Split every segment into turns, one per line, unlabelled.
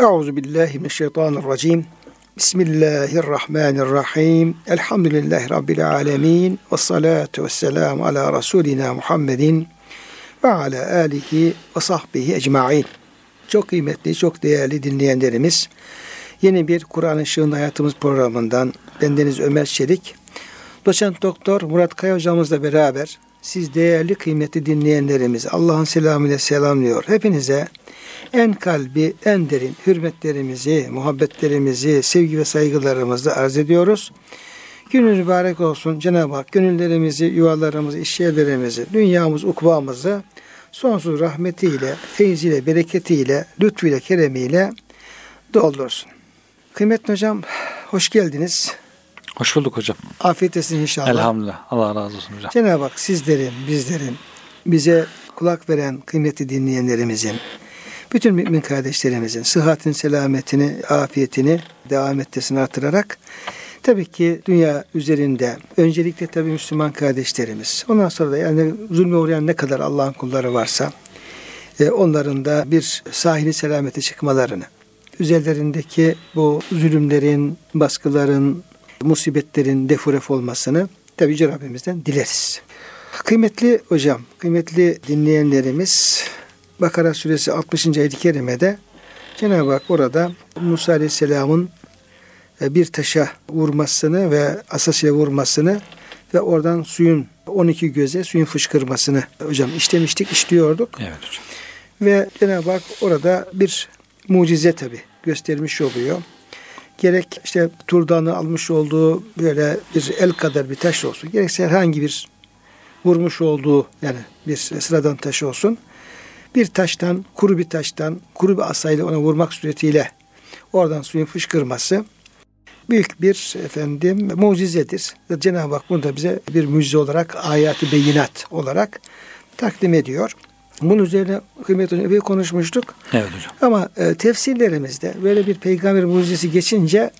Euzu billahi mineşşeytanirracim. Bismillahirrahmanirrahim. Elhamdülillahi rabbil alamin ve salatu vesselam ala rasulina Muhammedin ve ala alihi ve sahbihi ecmaîn. Çok kıymetli, çok değerli dinleyenlerimiz, yeni bir Kur'an Işığında Hayatımız programından bendeniz Ömer Çelik, doçent doktor Murat Kaya hocamızla beraber siz değerli kıymetli dinleyenlerimiz Allah'ın selamıyla selamlıyor. Hepinize en kalbi, en derin hürmetlerimizi, muhabbetlerimizi, sevgi ve saygılarımızı arz ediyoruz. Günün mübarek olsun. Cenab-ı Hak gönüllerimizi, yuvalarımızı, işyerlerimizi, dünyamız, ukvamızı sonsuz rahmetiyle, feyziyle, bereketiyle, lütfuyla, keremiyle doldursun. Kıymetli hocam, hoş geldiniz.
Hoş bulduk hocam.
Afiyet olsun inşallah.
Elhamdülillah. Allah razı olsun hocam.
Cenab-ı Hak sizlerin, bizlerin, bize kulak veren kıymetli dinleyenlerimizin, bütün mümin kardeşlerimizin sıhhatin, selametini, afiyetini devam etmesini artırarak tabii ki dünya üzerinde öncelikle tabii Müslüman kardeşlerimiz ondan sonra da yani zulme uğrayan ne kadar Allah'ın kulları varsa e, onların da bir sahili selamete çıkmalarını üzerlerindeki bu zulümlerin, baskıların, musibetlerin defuref olmasını tabii Yüce Rabbimizden dileriz. Kıymetli hocam, kıymetli dinleyenlerimiz Bakara suresi 60. ayet-i kerimede Cenab-ı Hak orada Musa Aleyhisselam'ın e, bir taşa vurmasını ve asasıyla vurmasını ve oradan suyun 12 göze suyun fışkırmasını hocam işlemiştik, işliyorduk.
Evet hocam.
Ve Cenab-ı Hak orada bir mucize tabi göstermiş oluyor. Gerek işte turdanı almış olduğu böyle bir el kadar bir taş olsun. Gerekse herhangi bir vurmuş olduğu yani bir sıradan taş olsun bir taştan, kuru bir taştan, kuru bir asayla ona vurmak suretiyle oradan suyun fışkırması büyük bir efendim mucizedir. Cenab-ı Hak bunu da bize bir mucize olarak, ayatı beyinat olarak takdim ediyor. Bunun üzerine kıymetli hocam konuşmuştuk.
Evet hocam.
Ama e, tefsirlerimizde böyle bir peygamber mucizesi geçince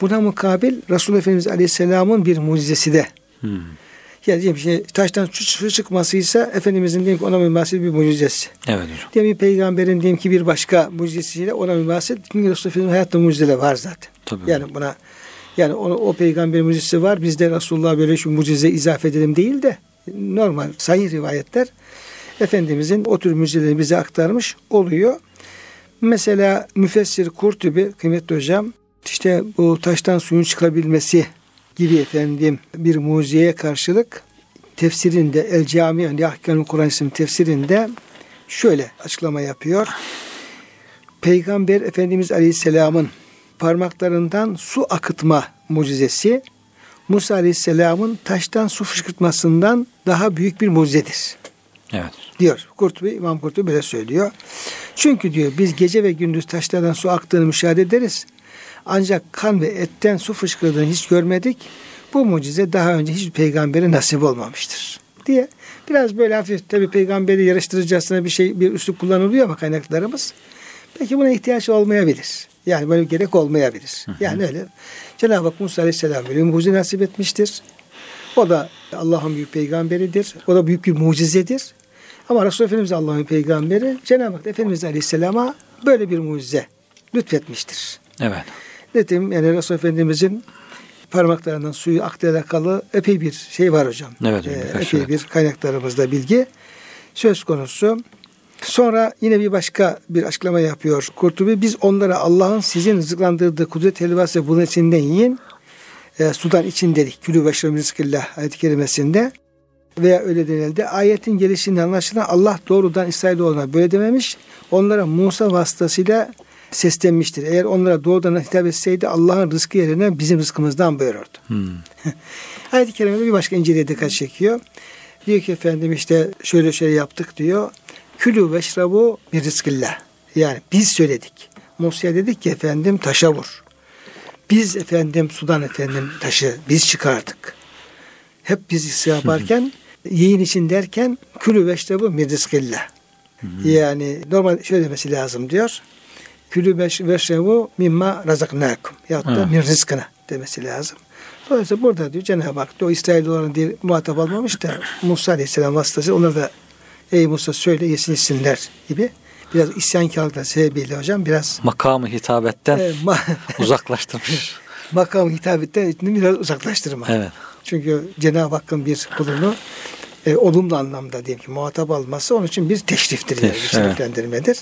buna mukabil Resulullah Efendimiz Aleyhisselam'ın bir mucizesi de hmm. Yani diyelim şey, taştan su çıkmasıysa Efendimizin diyelim ki ona münasip bir mucizesi.
Evet hocam.
Diyelim bir peygamberin diyelim ki bir başka mucizesiyle ona münasip. Çünkü Resulullah hayatta mucizeler var zaten.
Tabii.
Yani buna yani onu, o peygamberin mucizesi var. Biz de Resulullah'a böyle şu mucize izafe edelim değil de normal sahih rivayetler Efendimizin o tür mucizeleri bize aktarmış oluyor. Mesela müfessir Kurtubi kıymetli hocam işte bu taştan suyun çıkabilmesi gibi efendim bir mucizeye karşılık tefsirinde El Cami yani Ahkamı Kur'an isimli tefsirinde şöyle açıklama yapıyor. Peygamber Efendimiz Aleyhisselam'ın parmaklarından su akıtma mucizesi Musa Aleyhisselam'ın taştan su fışkırtmasından daha büyük bir mucizedir.
Evet.
Diyor. Kurtubi, İmam Kurtubi böyle söylüyor. Çünkü diyor biz gece ve gündüz taşlardan su aktığını müşahede ederiz. Ancak kan ve etten su fışkırdığını hiç görmedik. Bu mucize daha önce hiçbir peygambere nasip olmamıştır diye biraz böyle hafif tabi peygamberi yarıştırıcısına bir şey bir üslup kullanılıyor ama kaynaklarımız. Peki buna ihtiyaç olmayabilir. Yani böyle gerek olmayabilir. Yani öyle. Cenab-ı Hak Musa Aleyhisselam böyle mucize nasip etmiştir. O da Allah'ın büyük peygamberidir. O da büyük bir mucizedir. Ama Resulullah Efendimiz Allah'ın peygamberi Cenab-ı Hak Efendimiz Aleyhisselam'a böyle bir mucize lütfetmiştir.
Evet.
Dedim yani Resulullah Efendimizin parmaklarından suyu akla alakalı epey bir şey var hocam.
Evet.
Ee, epey evet. bir kaynaklarımızda bilgi söz konusu. Sonra yine bir başka bir açıklama yapıyor Kurtubi. Biz onlara Allah'ın sizin rızıklandırdığı kudret helvası bunun içinden yiyin. E, sudan için dedik. Külü beşre rizkillah ayet-i kerimesinde. Veya öyle denildi. Ayetin gelişinden anlaşılan Allah doğrudan İsrailoğlu'na böyle dememiş. Onlara Musa vasıtasıyla seslenmiştir. Eğer onlara doğrudan hitap etseydi Allah'ın rızkı yerine bizim rızkımızdan buyururdu. Hmm. Ayet-i Kerime'de bir başka inceliğe dikkat çekiyor. Diyor ki efendim işte şöyle şöyle yaptık diyor. Külü veşrabu bir rızkillah. Yani biz söyledik. Musa'ya dedik ki efendim taşa vur. Biz efendim sudan efendim taşı biz çıkardık. Hep biz yaparken yiyin için derken külü veşrabu bir rızkillah. Yani normal şöyle demesi lazım diyor. Külü veşrevu mimma razaknakum. Ya da min rızkına demesi lazım. Dolayısıyla burada diyor Cenab-ı Hak o İsrailoğullarını diye muhatap almamış da Musa Aleyhisselam vasıtası ona da ey Musa söyle yesin içsinler gibi biraz isyankarlıkla sebebiyle hocam biraz
Makamı hitabetten
e, ma-
uzaklaştırmış.
makam hitabetten biraz uzaklaştırma.
Evet.
Çünkü Cenab-ı Hakk'ın bir kulunu e, olumlu anlamda diyelim ki muhatap alması onun için bir teşriftir yani, bir
Teşrif,
şereflendirmedir.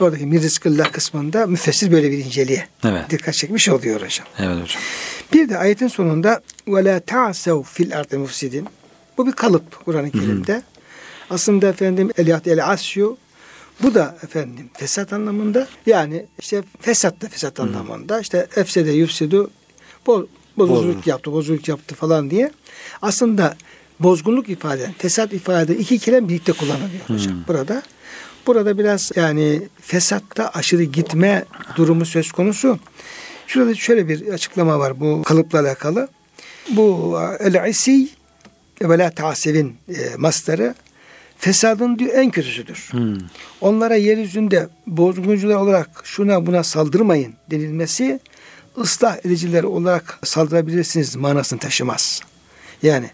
Oradaki bir rızkıllah kısmında müfessir böyle bir inceliğe
Evet.
dikkat çekmiş oluyor hocam.
Evet hocam.
Bir de ayetin sonunda ve la ta'sev fil ardı mufsidin. Bu bir kalıp Kur'an-ı Kerim'de. Aslında efendim eliyat el asyu bu da efendim fesat anlamında. Yani işte fesat da fesat anlamında. İşte efsede yufsidu bo, bozuluk
Bozulur.
yaptı, bozuluk yaptı falan diye. Aslında bozgunluk ifade eden, fesat ifade eden iki kelime birlikte kullanılıyor hocam burada. Burada biraz yani fesatta aşırı gitme durumu söz konusu. Şurada şöyle bir açıklama var bu kalıpla alakalı. Bu el-isi ve la tasevin e, mastarı fesadın diyor en kötüsüdür.
Hmm.
Onlara yeryüzünde bozguncular olarak şuna buna saldırmayın denilmesi ıslah ediciler olarak saldırabilirsiniz manasını taşımaz. Yani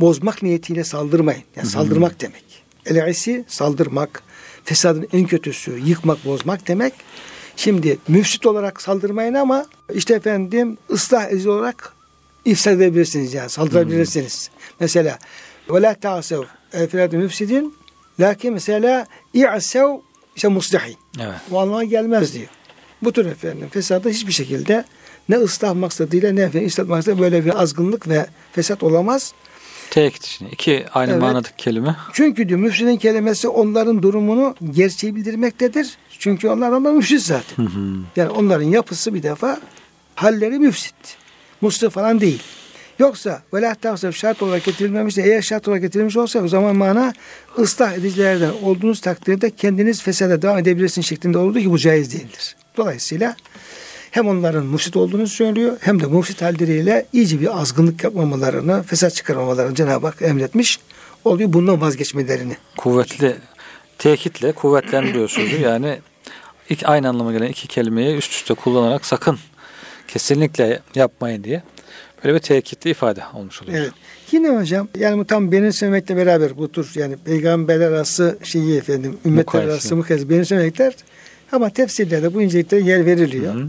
bozmak niyetiyle saldırmayın. Yani saldırmak demek. El-isi saldırmak, fesadın en kötüsü yıkmak, bozmak demek. Şimdi müfsit olarak saldırmayın ama işte efendim ıslah edici olarak ifsad edebilirsiniz yani saldırabilirsiniz. Mesela ve la ta'sev el müfsidin lakin mesela i'sev işte muslihin.
Evet.
Bu anlama gelmez diyor. Bu tür efendim fesadı hiçbir şekilde ne ıslah maksadıyla ne efendim ıslah maksadıyla böyle bir azgınlık ve fesat olamaz.
Tekit içinde. İki aynı
Evet.
manadaki kelime.
Çünkü diyor müfsidin kelimesi onların durumunu gerçeği bildirmektedir. Çünkü onlar onlar müfsit zaten.
Hı hı.
Yani onların yapısı bir defa halleri müfsit. Muslih falan değil. Yoksa velah tavsif şart olarak getirilmemişse eğer şart olarak getirilmiş olsa o zaman mana ıslah edicilerden olduğunuz takdirde kendiniz fesada devam edebilirsiniz şeklinde olduğu ki bu caiz değildir. Dolayısıyla hem onların mufsit olduğunu söylüyor hem de mufsit halleriyle iyice bir azgınlık yapmamalarını, fesat çıkarmamalarını Cenab-ı Hak emretmiş oluyor bundan vazgeçmelerini.
Kuvvetli tekitle kuvvetlendiriyor sözü. Yani iki, aynı anlama gelen iki kelimeyi üst üste kullanarak sakın kesinlikle yapmayın diye böyle bir tekitli ifade olmuş oluyor.
Evet. Yine hocam yani bu tam benimsemekle beraber bu tür yani peygamberler arası şeyi efendim ümmetler arası mukayese benimsemekler ama tefsirlerde bu inceliklere yer veriliyor.
Hı hı.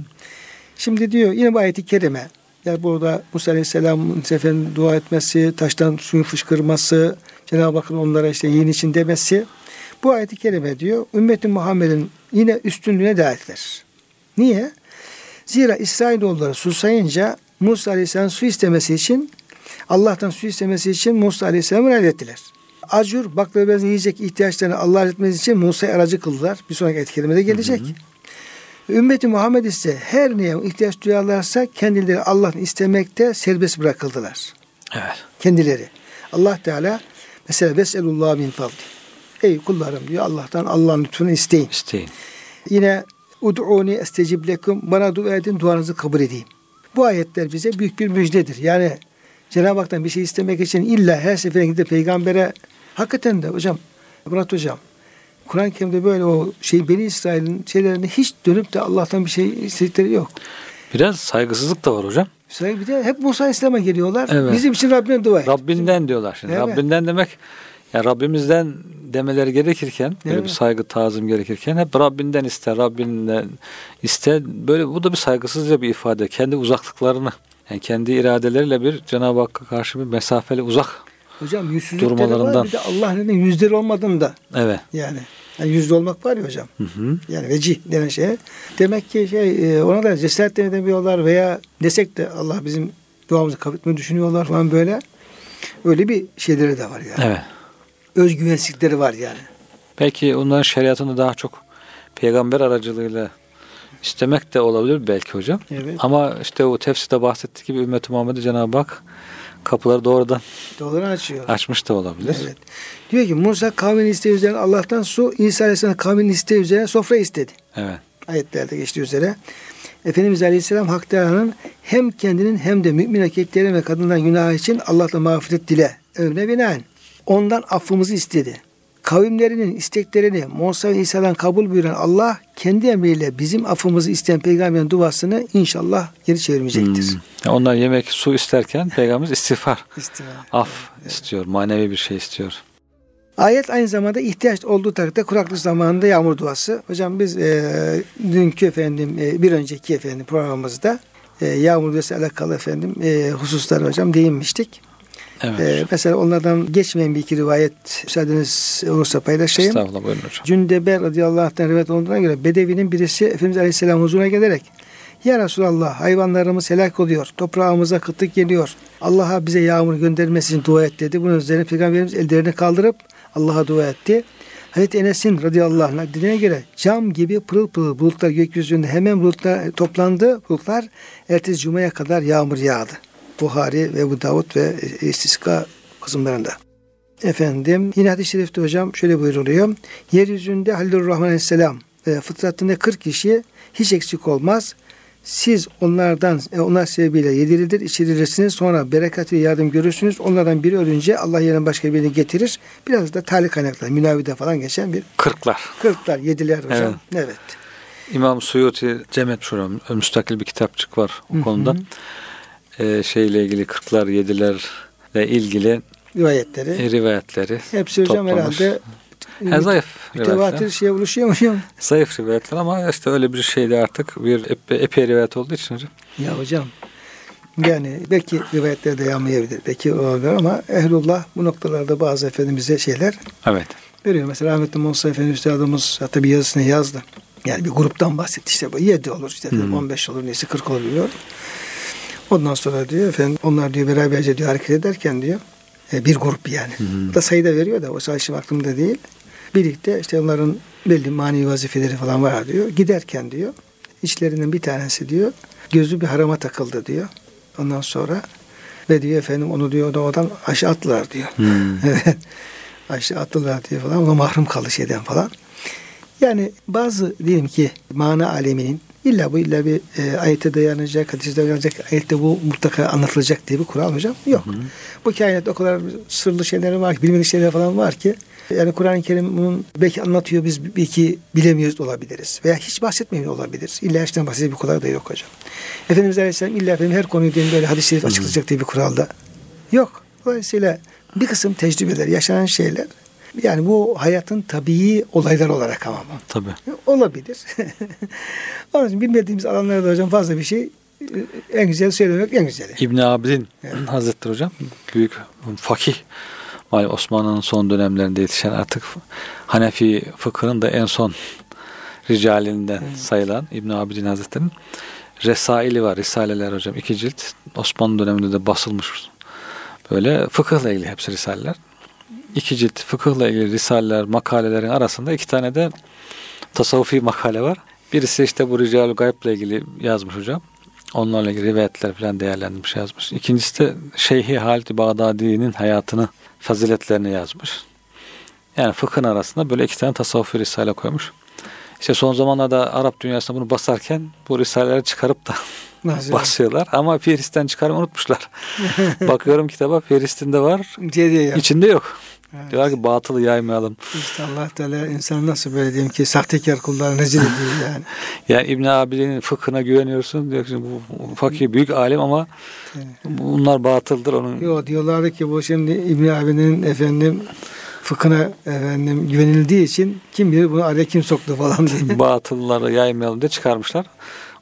Şimdi diyor yine bu ayeti kerime yani burada Musa Aleyhisselam'ın efendim dua etmesi, taştan suyun fışkırması, Cenab-ı Hakk'ın onlara işte yiyin için demesi. Bu ayeti kerime diyor ümmeti Muhammed'in yine üstünlüğüne davetler. Niye? Zira İsrailoğulları susayınca Musa Aleyhisselam su istemesi için Allah'tan su istemesi için Musa Aleyhisselam'ı reddettiler. Acur baklava yiyecek ihtiyaçlarını Allah'a etmesi için Musa'yı aracı kıldılar. Bir sonraki ayet-i kerimede gelecek. Ümmeti Muhammed ise her neye ihtiyaç duyarlarsa kendileri Allah'ın istemekte serbest bırakıldılar.
Evet.
Kendileri. Allah Teala mesela veselullah min fadli. Ey kullarım diyor Allah'tan Allah'ın lütfunu isteyin.
İsteyin.
Yine ud'uni estecib lekum bana dua edin duanızı kabul edeyim. Bu ayetler bize büyük bir müjdedir. Yani Cenab-ı Hak'tan bir şey istemek için illa her seferinde gidip peygambere hakikaten de hocam Murat hocam Kur'an-ı Kerim'de böyle o şey Beni İsrail'in şeylerini hiç dönüp de Allah'tan bir şey istedikleri yok.
Biraz saygısızlık da var hocam.
İsrail bir de hep Musa Aleyhisselam'a geliyorlar.
Evet.
Bizim için Rabbine dua et.
Rabbinden diyorlar şimdi.
Evet.
Rabbinden demek ya Rabbimizden demeleri gerekirken böyle
Evet.
bir saygı tazım gerekirken hep Rabbinden iste, Rabbinden iste. Böyle bu da bir saygısızca bir ifade. Kendi uzaklıklarını yani kendi iradeleriyle bir Cenab-ı Hakk'a karşı bir mesafeli uzak.
Hocam yüzsüzlükleri var
Durmalarından.
bir de Allah neden yüzleri olmadığında
Evet.
yani. yani yüzde olmak var ya hocam.
Hı hı.
Yani vecih denen şeye. Demek ki şey e, ona da cesaret edemiyorlar veya desek de Allah bizim duamızı kabul etmeyi düşünüyorlar falan böyle. Öyle bir şeyleri de var yani.
Evet.
Özgüvensizlikleri var yani.
Belki onların şeriatını daha çok peygamber aracılığıyla istemek de olabilir belki hocam.
Evet.
Ama işte o tefsirde bahsettiği gibi ümmet-i Muhammed'e Cenab-ı Hak kapıları doğrudan
Doları açıyor.
açmış da olabilir.
Evet. Diyor ki Musa kavmin isteği üzerine Allah'tan su, İsa Aleyhisselam kavmin isteği üzerine sofra istedi.
Evet.
Ayetlerde geçtiği üzere. Efendimiz Aleyhisselam Hak Teala'nın hem kendinin hem de mümin erkeklerin ve kadınların günahı için Allah'la mağfiret dile. Ömre binaen. Ondan affımızı istedi. Kavimlerinin isteklerini Musa ve İsa'dan kabul buyuran Allah kendi emriyle bizim affımızı isteyen peygamberin duasını inşallah geri çevirmeyecektir.
Hmm. Onlar yemek, su isterken Peygamberimiz istiğfar,
İstiva.
af istiyor, manevi bir şey istiyor.
Ayet aynı zamanda ihtiyaç olduğu takdirde kuraklık zamanında yağmur duası. Hocam biz e, dünkü efendim e, bir önceki efendim programımızda e, yağmur duası alakalı efendim e, hususlar hocam değinmiştik.
Evet.
E, mesela onlardan geçmeyen bir iki rivayet müsaadeniz olursa paylaşayım.
Estağfurullah buyurun hocam.
Cündebe radıyallahu anh'tan rivayet olduğuna göre Bedevi'nin birisi Efendimiz Aleyhisselam huzuruna gelerek Ya Resulallah hayvanlarımız helak oluyor. Toprağımıza kıtlık geliyor. Allah'a bize yağmur göndermesi için dua et dedi. Bunun üzerine Peygamberimiz ellerini kaldırıp Allah'a dua etti. Hazreti Enes'in radıyallahu anh dediğine göre cam gibi pırıl pırıl bulutlar gökyüzünde hemen bulutlar toplandı. Bulutlar ertesi cumaya kadar yağmur yağdı. Buhari ve bu Davud ve İstiska kısımlarında. Efendim yine hadis-i şerifte hocam şöyle buyuruluyor. Yeryüzünde Halilur Rahman Aleyhisselam e, fıtratında 40 kişi hiç eksik olmaz. Siz onlardan e, onlar sebebiyle yedirilir, içirilirsiniz. Sonra berekat ve yardım görürsünüz. Onlardan biri ölünce Allah yerine başka birini getirir. Biraz da tali kaynaklar, münavide falan geçen bir
Kırklar.
kırklar, yediler hocam. Evet.
İmam Suyuti cem etmiş. Müstakil bir kitapçık var o konuda. Ee, şeyle ilgili kırklar, yedilerle ilgili
Rivayetleri.
e, rivayetleri
Hepsi hocam
toplamış.
herhalde
Ha, zayıf
mütevatir
rivayetler.
şeye oluşuyor mu hocam?
Zayıf rivayetler ama işte öyle bir şeyde artık bir epey, epey rivayet olduğu için hocam.
Ya hocam yani belki rivayetlerde yanmayabilir. Belki olabilir ama ehlullah bu noktalarda bazı efendimize şeyler
Evet.
veriyor. Mesela Ahmetli Musa Efendi Üstadımız hatta bir yazısını yazdı. Yani bir gruptan bahsetti işte bu 7 olur işte efendim, 15 olur neyse 40 olur bilmiyorum. Ondan sonra diyor efendim onlar diyor beraberce diyor hareket ederken diyor e, bir grup yani. Bu da sayıda veriyor da o sayı şimdi aklımda değil. Birlikte işte onların belli manevi vazifeleri falan var diyor. Giderken diyor içlerinden bir tanesi diyor gözü bir harama takıldı diyor. Ondan sonra ve diyor efendim onu diyor da oradan aşağı attılar diyor. Evet. aşağı attılar diyor falan. Ona mahrum kaldı şeyden falan. Yani bazı diyelim ki mana aleminin illa bu illa bir e, ayete dayanacak, hadise dayanacak, ayette bu mutlaka anlatılacak diye bir kural hocam yok. Bu kainatta o kadar sırlı şeyler var ki, bilmediği şeyler falan var ki yani Kur'an-ı Kerim bunun belki anlatıyor biz belki bilemiyoruz olabiliriz. Veya hiç bahsetmiyor olabilir. İlla işten bahsedecek bir kural da yok hocam. Efendimiz Aleyhisselam illa efendim her konuyu diyelim böyle hadis-i şerif açıklayacak diye bir kural da yok. Dolayısıyla bir kısım tecrübeler, yaşanan şeyler yani bu hayatın tabii olaylar olarak ama
Tabii.
olabilir. Onun için bilmediğimiz alanlarda hocam fazla bir şey en güzel söylemek en güzeli.
İbn Abidin Hazretleri hocam büyük fakih Malum Osmanlı'nın son dönemlerinde yetişen artık Hanefi fıkhının da en son ricalinden sayılan İbn Abidin Hazretleri'nin Resaili var, Risaleler hocam. iki cilt. Osmanlı döneminde de basılmış. Böyle fıkıhla ilgili hepsi Risaleler. İki cilt fıkıhla ilgili Risaleler, makalelerin arasında iki tane de tasavvufi makale var. Birisi işte bu Rical-ü Gayb'le ilgili yazmış hocam. Onlarla ilgili rivayetler falan değerlendirmiş yazmış. İkincisi de Şeyhi Halid Bağdadi'nin hayatını, faziletlerini yazmış. Yani fıkhın arasında böyle iki tane tasavvufi risale koymuş. İşte son zamanlarda Arap dünyasında bunu basarken bu risaleleri çıkarıp da
Nasıl?
basıyorlar. Ama Fihristen çıkarmayı unutmuşlar. Bakıyorum kitaba Fihrist'inde var, içinde yok.
Evet.
Diyorlar ki batılı yaymayalım.
İşte Allah Teala insan nasıl böyle diyeyim ki sahtekar kullarını rezil ediyor yani.
Yani İbn Abidin'in fıkhına güveniyorsun. Diyorsun bu fakir büyük alim ama bunlar batıldır onun.
Yo diyorlardı ki bu şimdi İbn abinin efendim fıkhına efendim güvenildiği için kim bilir bunu araya kim soktu falan diye.
batılları yaymayalım diye çıkarmışlar.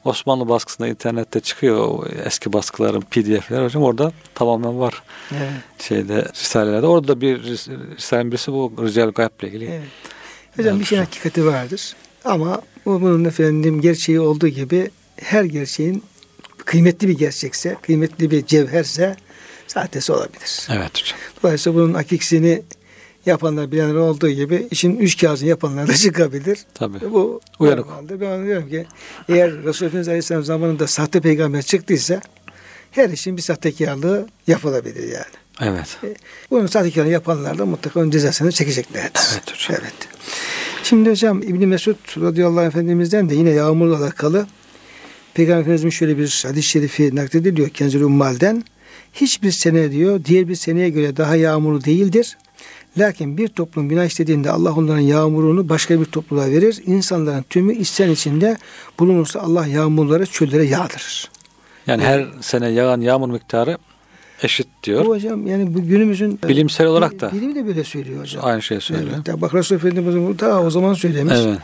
Osmanlı baskısında internette çıkıyor eski baskıların pdf'ler hocam orada tamamen var
evet.
şeyde risalelerde. Orada da bir ris- risalenin birisi bu Rical Gayb'le ilgili.
evet. Hocam bir şeyin hakikati vardır. Ama bu bunun efendim gerçeği olduğu gibi her gerçeğin kıymetli bir gerçekse, kıymetli bir cevherse sahtesi olabilir.
Evet hocam.
Dolayısıyla bunun hakikisini yapanlar bilenler olduğu gibi işin üç kağıdını yapanlar da çıkabilir.
Tabii.
Bu
Uyanık.
normalde ben diyorum ki eğer Resulullah Efendimiz Aleyhisselam zamanında sahte peygamber çıktıysa her işin bir sahtekarlığı yapılabilir yani.
Evet.
Bunun sahtekarlığı yapanlar da mutlaka onun cezasını çekeceklerdir.
Evet hocam.
Evet. Şimdi hocam İbni Mesud radıyallahu anh efendimizden de yine yağmurla alakalı Peygamber Efendimiz'in şöyle bir hadis-i şerifi naklediliyor Kenzül Ummal'den. Hiçbir sene diyor diğer bir seneye göre daha yağmurlu değildir. Lakin bir toplum günah işlediğinde Allah onların yağmurunu başka bir topluluğa verir. İnsanların tümü isyan içinde bulunursa Allah yağmurları çöllere yağdırır.
Yani her sene yağan yağmur miktarı eşit diyor.
Bu hocam yani bu günümüzün
Bilimsel olarak da
bilim de böyle söylüyor hocam.
aynı şeyi söylüyor.
Evet, bak Resul Efendimiz bunu ta o zaman söylemiş.
Evet.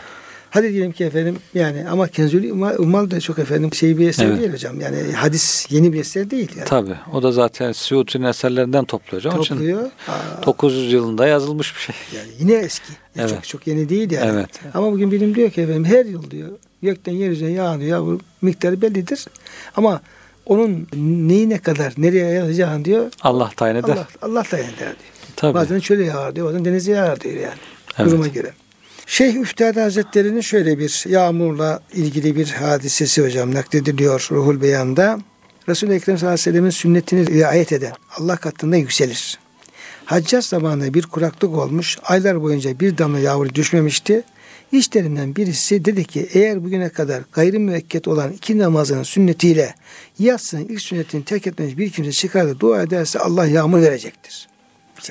Hadi diyelim ki efendim yani ama Kenzuli Umal, da çok efendim şey bir eser
Evet.
değil hocam. Yani hadis yeni bir eser değil yani.
Tabii. O da zaten Suyuti'nin eserlerinden topluyor. hocam.
Topluyor. Aa,
900 yılında yazılmış bir şey.
yani yine eski. Yani
Evet.
Çok çok yeni değil yani.
Evet.
Ama bugün bilim diyor ki efendim her yıl diyor gökten yeryüzüne yağıyor. Ya bu miktarı bellidir. Ama onun neyi ne kadar nereye yağacağını diyor.
Allah tayin eder.
Allah, Allah da eder diyor.
Tabii.
Bazen çöle yağar diyor, bazen denize yağar diyor yani.
Evet.
Duruma göre. Şeyh Üftade Hazretleri'nin şöyle bir yağmurla ilgili bir hadisesi hocam naklediliyor Ruhul Beyan'da. Resul-i Ekrem sallallahu aleyhi ve sellem'in sünnetini riayet eden Allah katında yükselir. Haccat zamanında bir kuraklık olmuş. Aylar boyunca bir damla yağmur düşmemişti. İşlerinden birisi dedi ki eğer bugüne kadar gayri müekket olan iki namazının sünnetiyle yatsının ilk sünnetini terk etmemiş bir kimse çıkar da dua ederse Allah yağmur verecektir.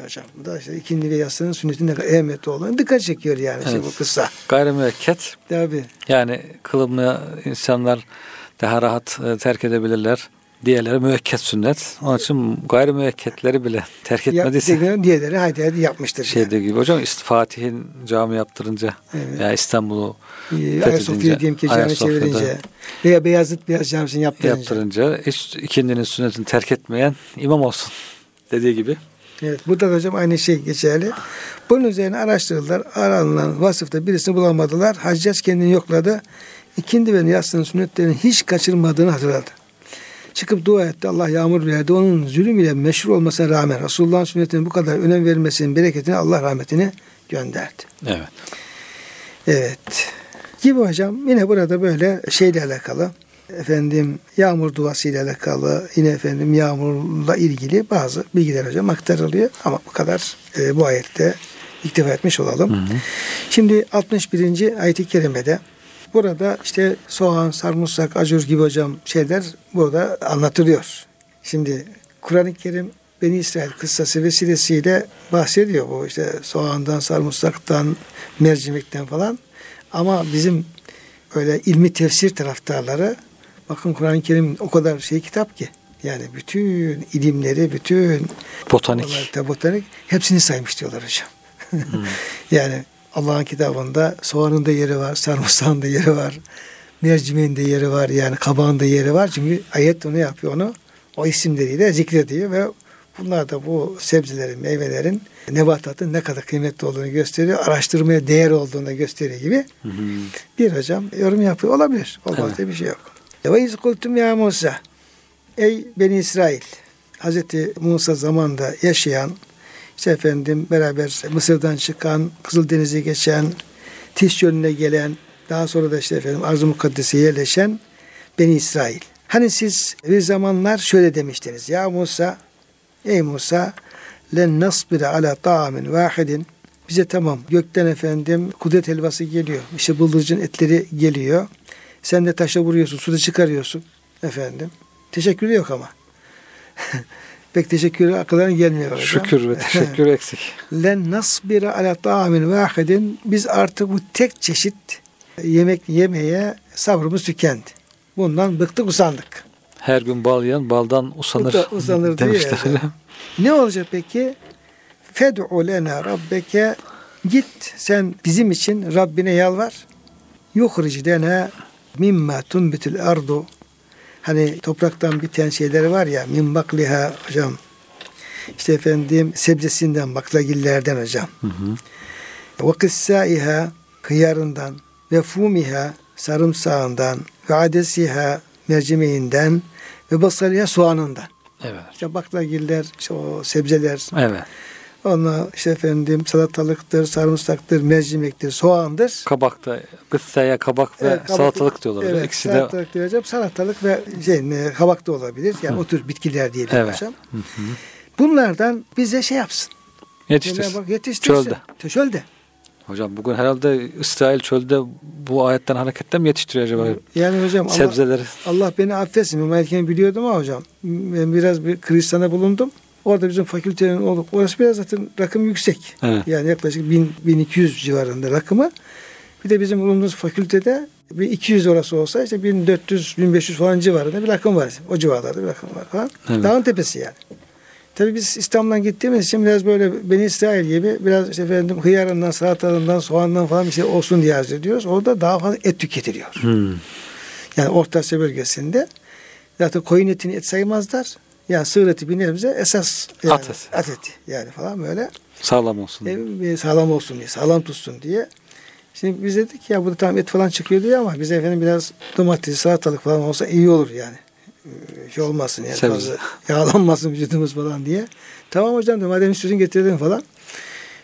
İşte bu da işte ikindi ve yatsının sünnetinin ne kadar ehemmiyetli olan dikkat çekiyor yani işte
Evet.
bu kıssa.
Gayrimüekket
Tabi.
yani kılımlı insanlar daha rahat e, terk edebilirler. Diğerleri müekket sünnet. Onun için gayrimüekketleri bile terk etmediyse
Ya, diğerleri haydi haydi yapmıştır.
şeyde gibi hocam Fatih'in cami yaptırınca
Evet.
veya İstanbul'u
yani. Ee, Ayasofya'yı diyelim ki cami çevirince veya Beyazıt Beyaz Camisi'ni yaptırınca.
yaptırınca hiç ikindinin sünnetini terk etmeyen imam olsun dediği gibi.
Evet, burada da hocam aynı şey geçerli. Bunun üzerine araştırdılar. Aranılan vasıfta birisini bulamadılar. Haccac kendini yokladı. İkindi ve yatsının sünnetlerini hiç kaçırmadığını hatırladı. Çıkıp dua etti. Allah yağmur verdi. Onun zulüm ile meşhur olmasına rağmen Resulullah'ın sünnetine bu kadar önem verilmesinin bereketini Allah rahmetini gönderdi.
Evet.
Evet. Gibi hocam yine burada böyle şeyle alakalı efendim yağmur duası ile alakalı yine efendim yağmurla ilgili bazı bilgiler hocam aktarılıyor ama bu kadar e, bu ayette iktifa etmiş olalım. Şimdi 61. ayet-i kerimede burada işte soğan, sarımsak, acur gibi hocam şeyler burada anlatılıyor. Şimdi Kur'an-ı Kerim Beni İsrail kıssası vesilesiyle bahsediyor bu işte soğandan, sarımsaktan, mercimekten falan. Ama bizim öyle ilmi tefsir taraftarları bakın Kur'an-ı Kerim o kadar şey kitap ki yani bütün ilimleri, bütün
Botanik.
Botanik hepsini saymış diyorlar hocam. yani Allah'ın kitabında soğanın da yeri var, sarımsağın da yeri var, mercimeğin de yeri var, yani kabağın da yeri var. Çünkü ayet onu yapıyor onu. O isimleriyle zikrediyor ve bunlar da bu sebzelerin, meyvelerin, nebatatın ne kadar kıymetli olduğunu gösteriyor. Araştırmaya değer olduğunu gösteriyor gibi.
Hı hı.
Bir hocam yorum yapıyor. Olabilir. Olmaz
Evet.
diye bir şey yok. Ve iz ya Musa. Ey Beni İsrail. Hazreti Musa zamanında yaşayan işte efendim beraber Mısır'dan çıkan, Kızıldeniz'i geçen, Tis Gölü'ne gelen, daha sonra da işte efendim Arz-ı Mukaddes'e yerleşen Beni İsrail. Hani siz bir zamanlar şöyle demiştiniz. Ya Musa, ey Musa, len nasbire ala ta'amin vahidin. Bize tamam gökten efendim kudret helvası geliyor. İşte bıldırcın etleri geliyor. Sen de taşa vuruyorsun, suda çıkarıyorsun efendim. Teşekkür yok ama. Pek teşekkür akıllarına gelmiyor.
Şükür ve teşekkür eksik.
Len nasbire ala ta'amin vahidin. Biz artık bu tek çeşit yemek yemeye sabrımız tükendi. Bundan bıktık usandık.
Her gün bal yiyen baldan usanır,
Uta- usanır
demişler.
ya. Ne olacak peki? Fed'u lena rabbeke git sen bizim için Rabbine yalvar. Yuhric lena mimma tunbitul ardu hani topraktan biten şeyleri var ya min bakliha hocam. İşte efendim sebzesinden baklagillerden hocam. Ve kıssaiha hıyarından. Ve fumiha sarımsağından. Ve adesiha mercimeğinden. Ve basaliha soğanından.
Evet.
İşte baklagiller, işte o sebzeler,
Evet.
Onunla işte efendim salatalıktır, sarımsaktır, mercimektir, soğandır.
Kabakta gıssaya kabak ve
Evet, kabak-
salatalık diyorlar.
Evet,
İkisi de
salatalık diyeceğim. Salatalık ve şey, e, kabak da olabilir. Yani o tür bitkiler diyelim
Evet.
hocam. Bunlardan bize şey yapsın.
yetiştir.
Cenab-ı Hak yetiştirsin.
Çölde.
Çölde.
Hocam bugün herhalde İsrail çölde bu ayetten hareketle mi yetiştiriyor acaba
Yani hocam Allah,
sebzeleri?
Allah beni affetsin. Ben biliyordum ama hocam. Ben biraz bir Kristan'a bulundum. Orada bizim fakültenin olduk. Orası biraz zaten rakım yüksek.
Evet.
Yani yaklaşık 1000, 1200 civarında rakımı. Bir de bizim bulunduğumuz fakültede bir 200 orası olsa işte 1400 1500 falan civarında bir rakım var. O civarlarda bir rakım var falan.
Evet.
Dağın tepesi yani. Tabii biz İstanbul'dan gittiğimiz için biraz böyle Beni İsrail gibi biraz işte efendim hıyarından, salatalığından, soğandan falan bir şey olsun diye arzu ediyoruz. Orada daha fazla et tüketiliyor.
Hmm.
Yani Orta Asya bölgesinde zaten koyun etini et saymazlar. Yani sığır eti bir nebze esas yani,
At eti.
at eti yani falan böyle
Sağlam olsun.
e, sağlam olsun diye, sağlam tutsun diye. Şimdi biz dedik ya burada tam et falan çıkıyor diye ama bize efendim biraz domates, salatalık falan olsa iyi olur yani. Ee, Şey olmasın yani
Sebze.
fazla yağlanmasın vücudumuz falan diye. Tamam hocam dedim madem istiyorsun getirelim falan.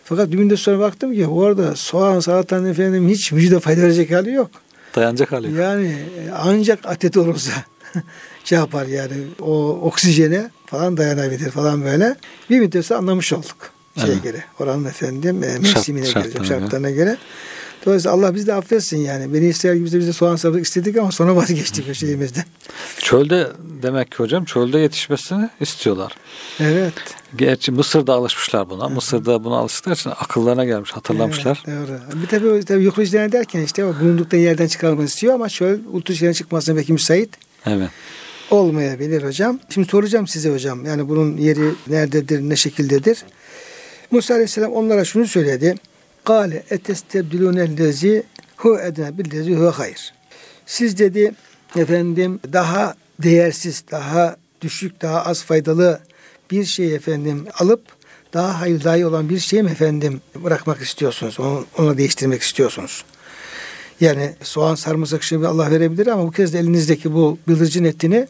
Fakat bir müddet sonra baktım ki orada soğan, salatanın efendim hiç vücuda fayda verecek hali yok.
Dayanacak hali yok.
Yani e, ancak adet olursa şey yapar yani o oksijene falan dayanabilir falan böyle. Bir müddet anlamış olduk şeye
Evet.
göre. Oranın efendim e, mevsimine göre,
şartlarına
göre. Dolayısıyla Allah bizi de affetsin yani. Beni ister gibi biz de soğan sarımsak istedik ama sonra vazgeçtik o şeyimizden.
Çölde demek ki hocam çölde yetişmesini istiyorlar.
Evet.
Gerçi Mısır'da alışmışlar buna. Mısır'da buna alıştıkları için akıllarına gelmiş, hatırlamışlar.
Evet, doğru. Bir yukarı işlerine derken işte bulundukları yerden çıkarılmasını istiyor ama şöyle yerine çıkmasına belki müsait
Evet.
Olmayabilir hocam. Şimdi soracağım size hocam. Yani bunun yeri nerededir, ne şekildedir? Musa Aleyhisselam onlara şunu söyledi. Kale etestebdilûnellezi hu edne billezi hu hayr. Siz dedi efendim daha değersiz, daha düşük, daha az faydalı bir şey efendim alıp daha hayır dahi olan bir şey mi efendim bırakmak istiyorsunuz? Onu, onu değiştirmek istiyorsunuz. Yani soğan sarımsak şimdi Allah verebilir ama bu kez de elinizdeki bu bıldırcın etini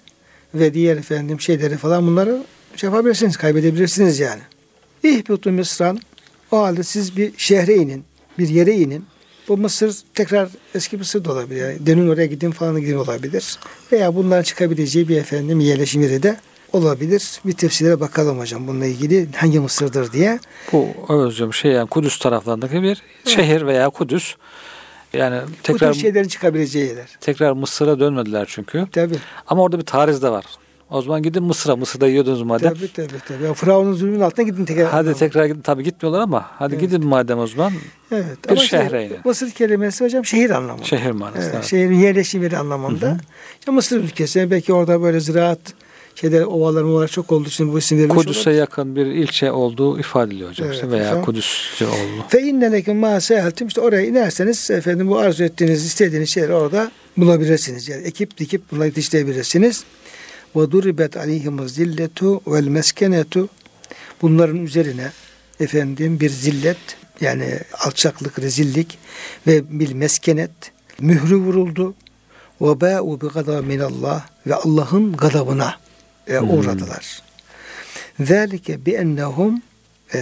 ve diğer efendim şeyleri falan bunları şey yapabilirsiniz, kaybedebilirsiniz yani. İhbitu Mısran o halde siz bir şehre inin, bir yere inin. Bu Mısır tekrar eski Mısır da olabilir. Yani dönün oraya gidin falan gidin olabilir. Veya bunların çıkabileceği bir efendim yerleşim yeri de olabilir. Bir tefsirlere bakalım hocam bununla ilgili hangi Mısır'dır diye.
Bu hocam şey yani Kudüs taraflarındaki bir şehir veya Kudüs. Yani
Bu
tekrar
tür şeylerin çıkabileceği yerler.
tekrar Mısır'a dönmediler çünkü.
Tabii.
Ama orada bir tariz de var. O zaman gidin Mısır'a. Mısır'da yiyordunuz madem.
Tabii tabii tabii. Ya Firavun'un zulmünün altına gidin tekrar.
Hadi tekrar gidin. Tabii gitmiyorlar ama hadi
Evet.
gidin madem o zaman.
Evet.
Bir
Ama işte
şehre inin.
Mısır kelimesi hocam şehir anlamında.
Şehir manası.
Evet,
evet.
şehrin yerleşim yeri anlamında. İşte Mısır ülkesi belki orada böyle ziraat şeyler ovalar ovalar çok olduğu için bu isim verilmiş
Kudüs'e yakın bir ilçe olduğu ifade ediliyor hocam.
Evet,
işte veya
hocam.
Kudüs'ü oldu.
Fe inne lekum ma seheltum işte oraya inerseniz efendim bu arzu ettiğiniz istediğiniz şeyleri orada bulabilirsiniz. Yani ekip dikip bunları yetiştirebilirsiniz. Ve duribet aleyhimuz zilletu vel meskenetu bunların üzerine efendim bir zillet yani alçaklık, rezillik ve bir meskenet mührü vuruldu. Ve ba'u bi gadab minallah ve Allah'ın gadabına e, uğradılar. Zalike bi ennehum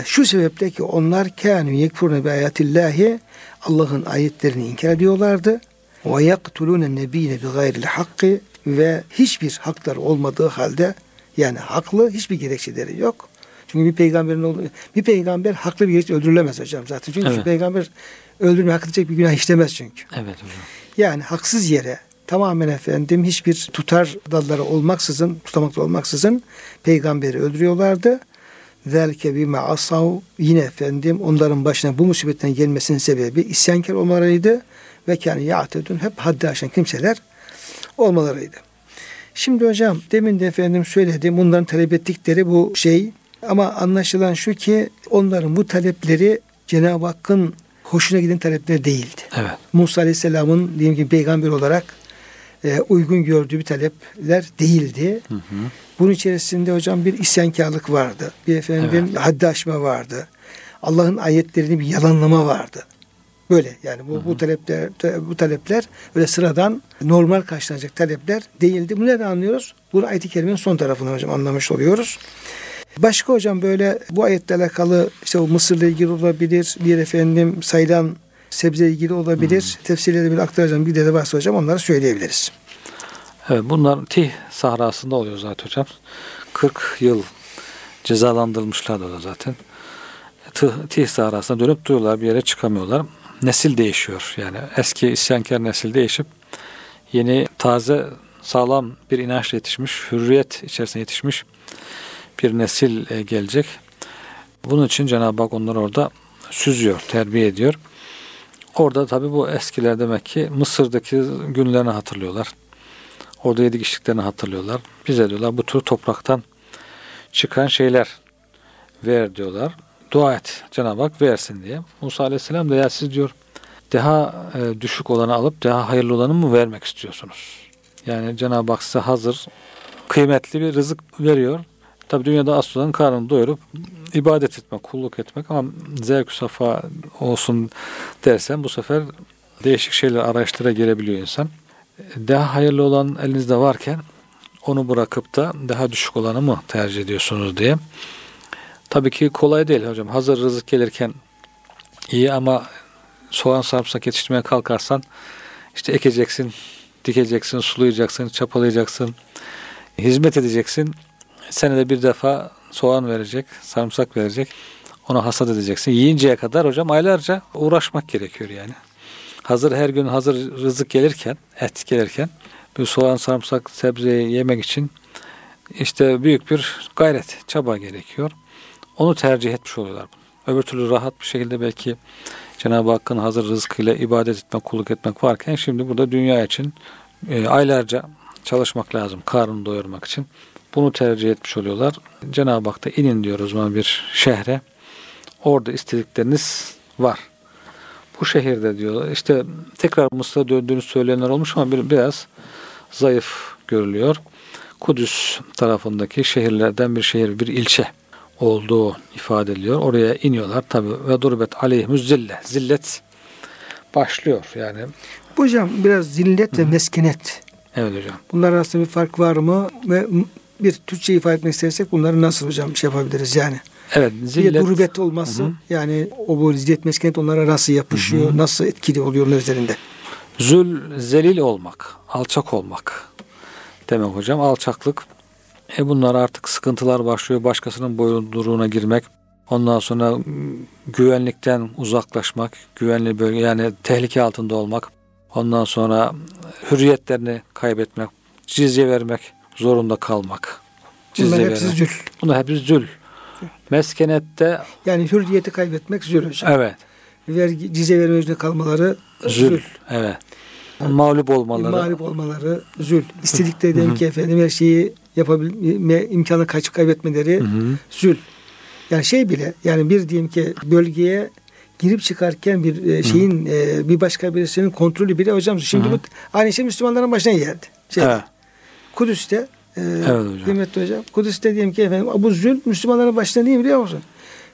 şu sebeple ki onlar kânü yekfurne bi ayatillahi Allah'ın ayetlerini inkar ediyorlardı. Ve yaktulûne nebiyine bi gayril hakkı ve hiçbir hakları olmadığı halde yani haklı hiçbir gerekçeleri yok. Çünkü bir peygamberin olduğu, bir peygamber haklı bir gerekçe öldürülemez hocam zaten. Çünkü
Evet.
peygamber öldürme hak edecek bir günah işlemez çünkü.
Evet hocam.
Yani haksız yere tamamen efendim hiçbir tutar dalları olmaksızın, tutamakta olmaksızın peygamberi öldürüyorlardı. Zelke bime asav yine efendim onların başına bu musibetten gelmesinin sebebi isyankar olmalarıydı ve kâne ya'tedun hep haddi aşan kimseler olmalarıydı. Şimdi hocam demin de efendim söyledim bunların talep ettikleri bu şey ama anlaşılan şu ki onların bu talepleri Cenab-ı Hakk'ın hoşuna giden talepler değildi.
Evet.
Musa Aleyhisselam'ın diyelim ki peygamber olarak e, uygun gördüğü bir talepler değildi.
Hı hı.
Bunun içerisinde hocam bir isyankarlık vardı. Bir efendim haddi aşma vardı. Allah'ın ayetlerini bir yalanlama vardı. Böyle yani bu, bu talepler bu talepler öyle sıradan normal karşılanacak talepler değildi. Bunu nereden anlıyoruz? Bunu ayet-i kerimenin son tarafından hocam anlamış oluyoruz. Başka hocam böyle bu ayetle alakalı işte o Mısır'la ilgili olabilir, bir efendim sayılan sebze ilgili olabilir. Tefsirleri bir aktaracağım bir de varsa hocam onları söyleyebiliriz.
Evet bunlar Tih sahrasında oluyor zaten hocam. 40 yıl cezalandırılmışlar da zaten. Tih, Tih sahrasına dönüp duruyorlar bir yere çıkamıyorlar. Nesil değişiyor yani eski isyankar nesil değişip yeni taze sağlam bir inançla yetişmiş, hürriyet içerisinde yetişmiş bir nesil e, gelecek. Bunun için Cenab-ı Hak onları orada süzüyor, terbiye ediyor. Orada tabi bu eskiler demek ki Mısır'daki günlerini hatırlıyorlar. Orada yedik içtiklerini hatırlıyorlar. Bize diyorlar bu tür topraktan çıkan şeyler ver diyorlar. Dua et Cenab-ı Hak versin diye. Musa Aleyhisselam da ya siz diyor daha e, düşük olanı alıp daha hayırlı olanı mı vermek istiyorsunuz? Yani Cenab-ı Hak size hazır kıymetli bir rızık veriyor. Tabi dünyada asıl olan karnını doyurup ibadet etmek, kulluk etmek ama zevk safa olsun dersen bu sefer değişik şeyler arayışlara gelebiliyor insan. Daha hayırlı olan elinizde varken onu bırakıp da daha düşük olanı mı tercih ediyorsunuz diye. Tabii ki kolay değil hocam. Hazır rızık gelirken iyi ama soğan sarımsak yetiştirmeye kalkarsan işte ekeceksin, dikeceksin, sulayacaksın, çapalayacaksın, hizmet edeceksin. Senede bir defa soğan verecek, sarımsak verecek. Onu hasat edeceksin. Yiyinceye kadar hocam aylarca uğraşmak gerekiyor yani. Hazır her gün hazır rızık gelirken, et gelirken bir soğan, sarımsak, sebzeyi yemek için işte büyük bir gayret, çaba gerekiyor. Onu tercih etmiş oluyorlar. Öbür türlü rahat bir şekilde belki Cenab-ı Hakk'ın hazır rızkıyla ibadet etmek, kulluk etmek varken şimdi burada dünya için e, aylarca çalışmak lazım karnını doyurmak için. Bunu tercih etmiş oluyorlar. Cenab-ı Hak da inin diyor o zaman bir şehre. Orada istedikleriniz var. Bu şehirde diyor işte tekrar Mısır'a döndüğünü söyleyenler olmuş ama bir, biraz zayıf görülüyor. Kudüs tarafındaki şehirlerden bir şehir, bir ilçe olduğu ifade ediliyor. Oraya iniyorlar tabi ve durbet aleyhimüz zille. Zillet başlıyor yani.
Hocam biraz zillet ve meskenet.
Evet hocam.
Bunlar arasında bir fark var mı? Ve bir Türkçe ifade etmek istersek bunları nasıl hocam şey yapabiliriz yani?
Evet
Bir
zillet.
gurbet olması yani o bu zillet meskenet onlara nasıl yapışıyor? Nasıl etkili oluyor üzerinde?
Zül, zelil olmak, alçak olmak demek hocam. Alçaklık. E bunlar artık sıkıntılar başlıyor. Başkasının boyunduruğuna girmek. Ondan sonra güvenlikten uzaklaşmak, güvenli bölge yani tehlike altında olmak. Ondan sonra hürriyetlerini kaybetmek, cizye vermek zorunda kalmak.
Bunlar hepsi
vermek.
zül.
Bunlar hepsi zül. Meskenette
Yani hürriyeti kaybetmek zül hocam.
evet
Vergi, cize verme üzerine kalmaları
zül.
zül.
Evet. Mağlup olmaları.
Mağlup olmaları zül. İstedikleri dedim ki efendim her şeyi yapabilme imkanı kaçıp kaybetmeleri zül. Yani şey bile yani bir diyeyim ki bölgeye girip çıkarken bir e, şeyin e, bir başka birisinin kontrolü bile hocam şimdi bu aynı şey Müslümanların başına geldi. Şey,
Evet.
Kudüs'te e,
hocam.
kıymetli hocam Kudüs'te diyelim ki efendim bu zül Müslümanların başına niye biliyor musun?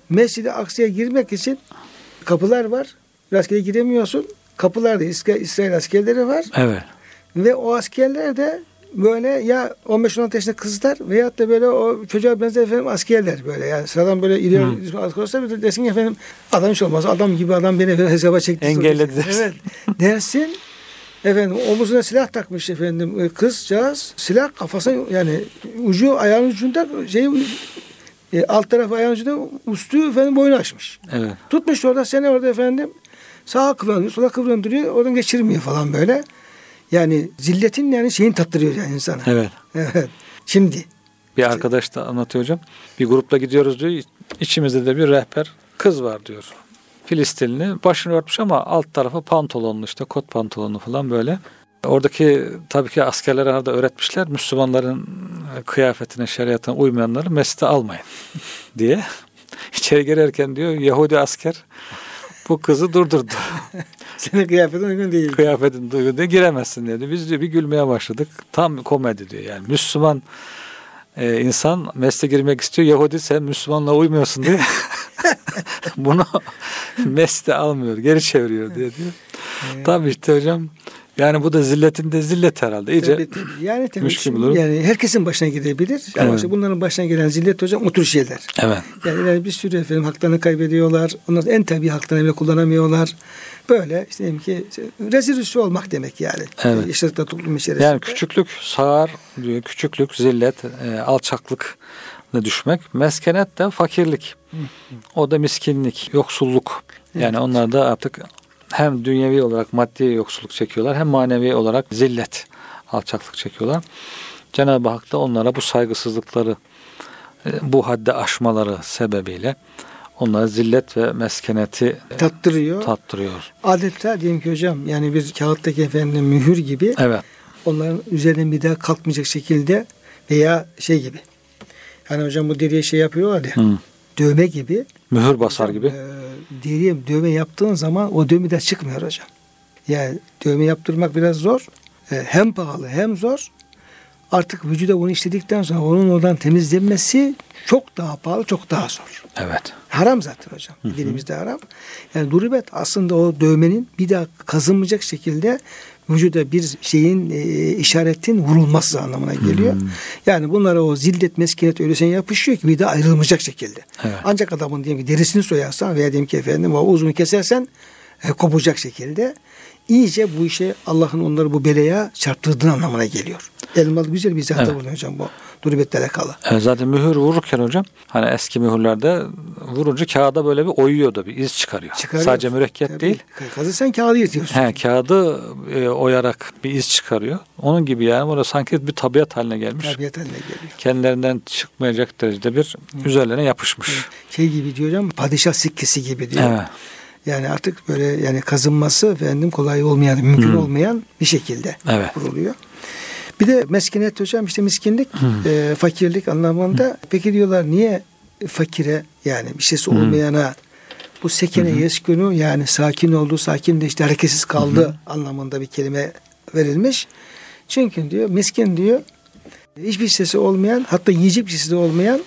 Mescid-i Aksa'ya girmek için kapılar var. Rastgele giremiyorsun. Kapılarda İsrail, İsrail askerleri var.
Evet.
Ve o askerler de böyle ya 15-16 yaşında kızlar veyahut da böyle o çocuğa benzer efendim askerler böyle yani sıradan böyle ileri bir de desin ki efendim adam hiç olmaz adam gibi adam beni efendim hesaba çekti.
Engelledi dersin.
Evet dersin efendim omuzuna silah takmış efendim e, kızcağız silah kafasına yani ucu ayağın ucunda şey e, alt tarafı ayağın ucunda üstü efendim boynu açmış.
Evet.
Tutmuş orada seni orada efendim sağa kıvranıyor, sola kıvrandırıyor, oradan geçirmiyor falan böyle. Yani zilletin yani şeyini tattırıyor yani insana.
Evet.
Evet. Şimdi
Bir arkadaş da anlatıyor hocam. Bir grupla gidiyoruz diyor. İçimizde de bir rehber kız var diyor. Filistinli. Başını örtmüş ama alt tarafı pantolonlu işte kot pantolonlu falan böyle. Oradaki tabii ki askerler arada öğretmişler. Müslümanların kıyafetine, şeriatına uymayanları mescide almayın diye. İçeri girerken diyor Yahudi asker bu kızı durdurdu.
senin kıyafetin uygun değil.
Kıyafetin duygu diye giremezsin dedi. Biz diyor bir gülmeye başladık. Tam komedi diyor yani. Müslüman e, insan mesle girmek istiyor. Yahudi sen Müslümanla uymuyorsun diye. Bunu mesle almıyor. Geri çeviriyor diye diyor. Tabii işte hocam yani bu da zilletin de zillet herhalde. İyice
Tabii, yani tabii
müşkül durum.
yani herkesin başına gidebilir. Ama
Evet.
işte bunların başına gelen zillet hocam o tür şeyler.
evet.
Yani, yani bir sürü efendim haklarını kaybediyorlar. Onlar en tabii haklarını bile kullanamıyorlar. Böyle işte diyelim ki işte, rezil rüsva olmak demek yani.
Evet.
Yaşadıkları toplum içerisinde.
Yani küçüklük sağır diyor. Küçüklük, zillet, e, alçaklık düşmek. Meskenet de fakirlik. O da miskinlik, yoksulluk. Yani onlar da artık hem dünyevi olarak maddi yoksulluk çekiyorlar hem manevi olarak zillet, alçaklık çekiyorlar. Cenab-ı Hak da onlara bu saygısızlıkları, e, bu hadde aşmaları sebebiyle onlara zillet ve meskeneti
tattırıyor.
tattırıyor.
Adeta diyelim ki hocam yani bir kağıttaki efendim mühür gibi
Evet.
onların üzerine bir daha kalkmayacak şekilde veya şey gibi. Hani hocam bu deriye şey yapıyorlar ya.
Hı.
dövme gibi.
Mühür basar gibi.
E, deriye dövme yaptığın zaman o dövme de çıkmıyor hocam. Yani dövme yaptırmak biraz zor. E, hem pahalı hem zor. Artık vücuda bunu işledikten sonra onun oradan temizlenmesi çok daha pahalı, çok daha zor.
Evet.
Haram zaten hocam. Dilimizde haram. Yani durubet aslında o dövmenin bir daha kazınmayacak şekilde vücuda bir şeyin e, işaretin vurulması anlamına geliyor. Yani bunlara o zillet meskinet öylesine yapışıyor ki bir daha ayrılmayacak şekilde.
Evet.
Ancak adamın diyelim ki derisini soyarsan veya diyelim ki efendim o uzunu kesersen e, kopacak şekilde iyice bu işe Allah'ın onları bu belaya çarptırdığı anlamına geliyor. Elmalı güzel bir zata
Evet.
bulunuyor hocam bu durubetle alakalı.
E, zaten mühür vururken hocam hani eski mühürlerde vurunca kağıda böyle bir oyuyor da bir iz çıkarıyor.
Çıkarıyor.
Sadece mürekkep
Tabii.
değil.
Kazırsan kağıdı yırtıyorsun.
He, kağıdı e, oyarak bir iz çıkarıyor. Onun gibi yani burada sanki bir tabiat haline gelmiş.
Tabiat haline geliyor.
Kendilerinden çıkmayacak derecede bir üzerlerine yapışmış.
Şey gibi diyor hocam padişah sikkesi gibi diyor.
Evet.
Yani artık böyle yani kazınması efendim kolay olmayan, mümkün
Hmm.
olmayan bir şekilde
Evet.
kuruluyor. Bir de meskiniyet hocam işte miskinlik, e, fakirlik anlamında. Peki diyorlar niye fakire yani bir şeysi olmayana bu sekene yeskunu yani sakin oldu, sakinleşti, hareketsiz kaldı anlamında bir kelime verilmiş. Çünkü diyor miskin diyor hiçbir sesi olmayan hatta yiyecek bir sesi de olmayan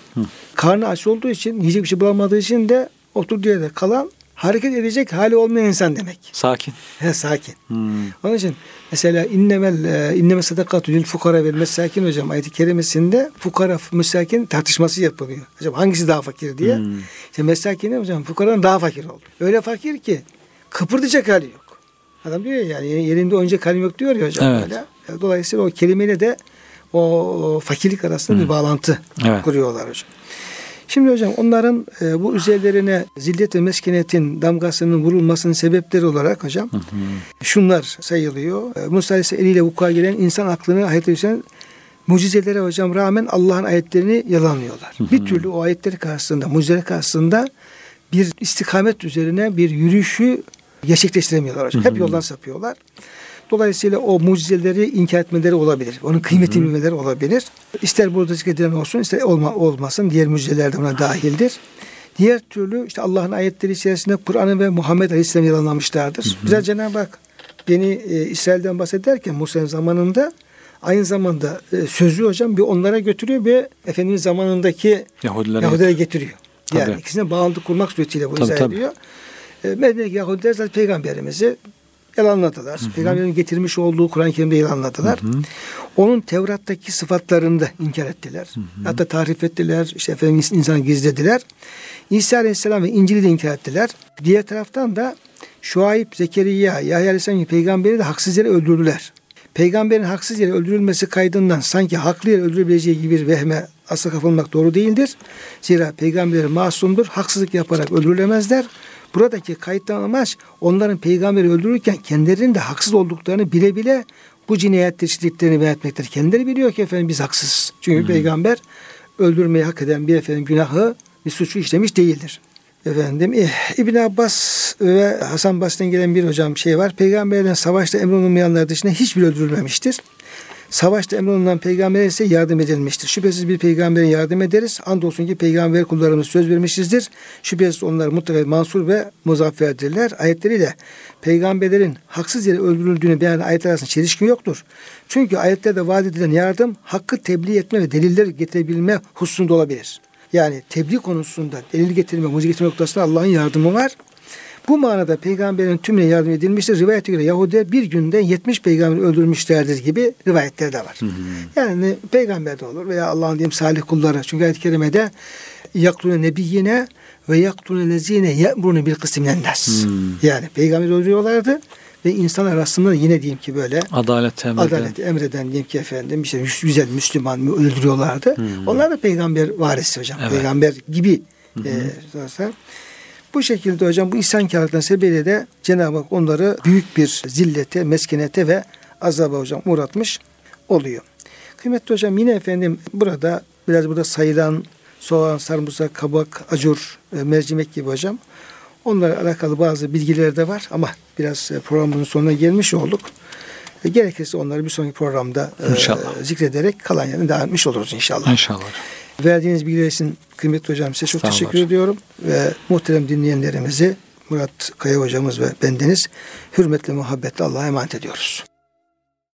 karnı aç olduğu için yiyecek bir şey bulamadığı için de oturduğu yerde kalan hareket edecek hali olmayan insan demek.
Sakin.
He sakin.
Hmm.
Onun için mesela innemel e, inneme sadakatu lil fukara vel mesakin hocam ayeti kerimesinde fukara müsakin tartışması yapılıyor. Hocam hangisi daha fakir diye.
Hmm.
İşte mesakin hocam fukaranın daha fakir oldu. Öyle fakir ki kıpırdayacak hali yok. Adam diyor ya yani yerinde oyuncak halim yok diyor ya hocam
Evet.
böyle. Dolayısıyla o kelimeyle de o, o fakirlik arasında bir bağlantı
Evet.
kuruyorlar hocam. Şimdi hocam onların e, bu üzerlerine zillet ve meskinetin damgasının vurulmasının sebepleri olarak hocam şunlar sayılıyor. E, Musa Aleyhisselam eliyle vuku'a gelen insan aklını düşen mucizelere hocam rağmen Allah'ın ayetlerini yalanlıyorlar. Bir türlü o ayetleri karşısında, mucizeler karşısında bir istikamet üzerine bir yürüyüşü gerçekleştiremiyorlar hocam. Hep yoldan sapıyorlar. Dolayısıyla o mucizeleri inkar etmeleri olabilir. Onun kıymetini bilmeleri olabilir. İster burada zikredilen olsun ister olma, olmasın. Diğer mucizeler de buna dahildir. Diğer türlü işte Allah'ın ayetleri içerisinde Kur'an'ı ve Muhammed Aleyhisselam yalanlamışlardır. Biraz Cenab-ı Hak beni e, İsrail'den bahsederken Musa'nın zamanında aynı zamanda e, sözü hocam bir onlara götürüyor ve Efendimiz zamanındaki
Yahudilere
Yahudilere getiriyor. Yani
Tabii.
ikisine bağlantı kurmak suretiyle bunu
Tabii,
izah
tabii.
E, Medine'deki Yahudiler zaten peygamberimizi yalanladılar. Peygamberin getirmiş olduğu Kur'an-ı Kerim'de yalanladılar. Onun Tevrat'taki sıfatlarını da inkar ettiler. Hatta tarif ettiler. İşte efendim insanı gizlediler. İsa Aleyhisselam ve İncil'i de inkar ettiler. Diğer taraftan da Şuayb, Zekeriya, Yahya Aleyhisselam gibi peygamberi de haksız yere öldürdüler. Peygamberin haksız yere öldürülmesi kaydından sanki haklı yere öldürülebileceği gibi bir vehme asla kapılmak doğru değildir. Zira peygamberler masumdur. Haksızlık yaparak öldürülemezler. Buradaki kayıttan amaç onların peygamberi öldürürken kendilerinin de haksız olduklarını bile bile bu cinayet teşhidliklerini beyan etmektir. Kendileri biliyor ki efendim biz haksız. Çünkü peygamber öldürmeyi hak eden bir efendim günahı bir suçu işlemiş değildir. Efendim eh, İbn Abbas ve Hasan Basri'den gelen bir hocam şey var. Peygamberden savaşta emrolunmayanlar dışında hiçbir öldürülmemiştir. Savaşta emrolunan peygambere ise yardım edilmiştir. Şüphesiz bir peygambere yardım ederiz. Andolsun ki peygamber kullarımız söz vermişizdir. Şüphesiz onlar mutlaka mansur ve muzafferdirler. Ayetleriyle peygamberlerin haksız yere öldürüldüğünü beyan ayetler arasında çelişki yoktur. Çünkü ayetlerde vaat edilen yardım hakkı tebliğ etme ve deliller getirebilme hususunda olabilir. Yani tebliğ konusunda delil getirme, mucize getirme noktasında Allah'ın yardımı var. Bu manada peygamberin tümüne yardım edilmiştir. Rivayete göre Yahudiler bir günde 70 peygamberi öldürmüşlerdir gibi rivayetler de var. Yani peygamber de olur veya Allah'ın diyeyim salih kulları. Çünkü ayet-i kerimede yaktune nebiyyine ve yaktune lezine ye'mrune bil kısminen nas. Yani peygamberi öldürüyorlardı ve insanlar arasında yine diyeyim ki böyle
Adalet emreden.
adalet emreden diyeyim ki efendim işte yüz- güzel Müslüman öldürüyorlardı. Onlar da peygamber varisi hocam.
Evet.
Peygamber gibi e, sorarsa. Bu şekilde hocam bu isyankarlıktan sebebiyle de Cenab-ı Hak onları büyük bir zillete, meskenete ve azaba hocam uğratmış oluyor. Kıymetli hocam yine efendim burada biraz burada sayılan soğan, sarımsak, kabak, acur, e, mercimek gibi hocam. Onlarla alakalı bazı bilgiler de var ama biraz e, programın sonuna gelmiş olduk. E, Gerekirse onları bir sonraki programda e,
İnşallah.
zikrederek kalan yerine devam etmiş oluruz inşallah.
İnşallah.
Verdiğiniz bilgiler için kıymetli hocam size çok teşekkür
hocam.
ediyorum. Ve muhterem dinleyenlerimizi Murat Kaya hocamız ve bendeniz hürmetle muhabbetle Allah'a emanet ediyoruz.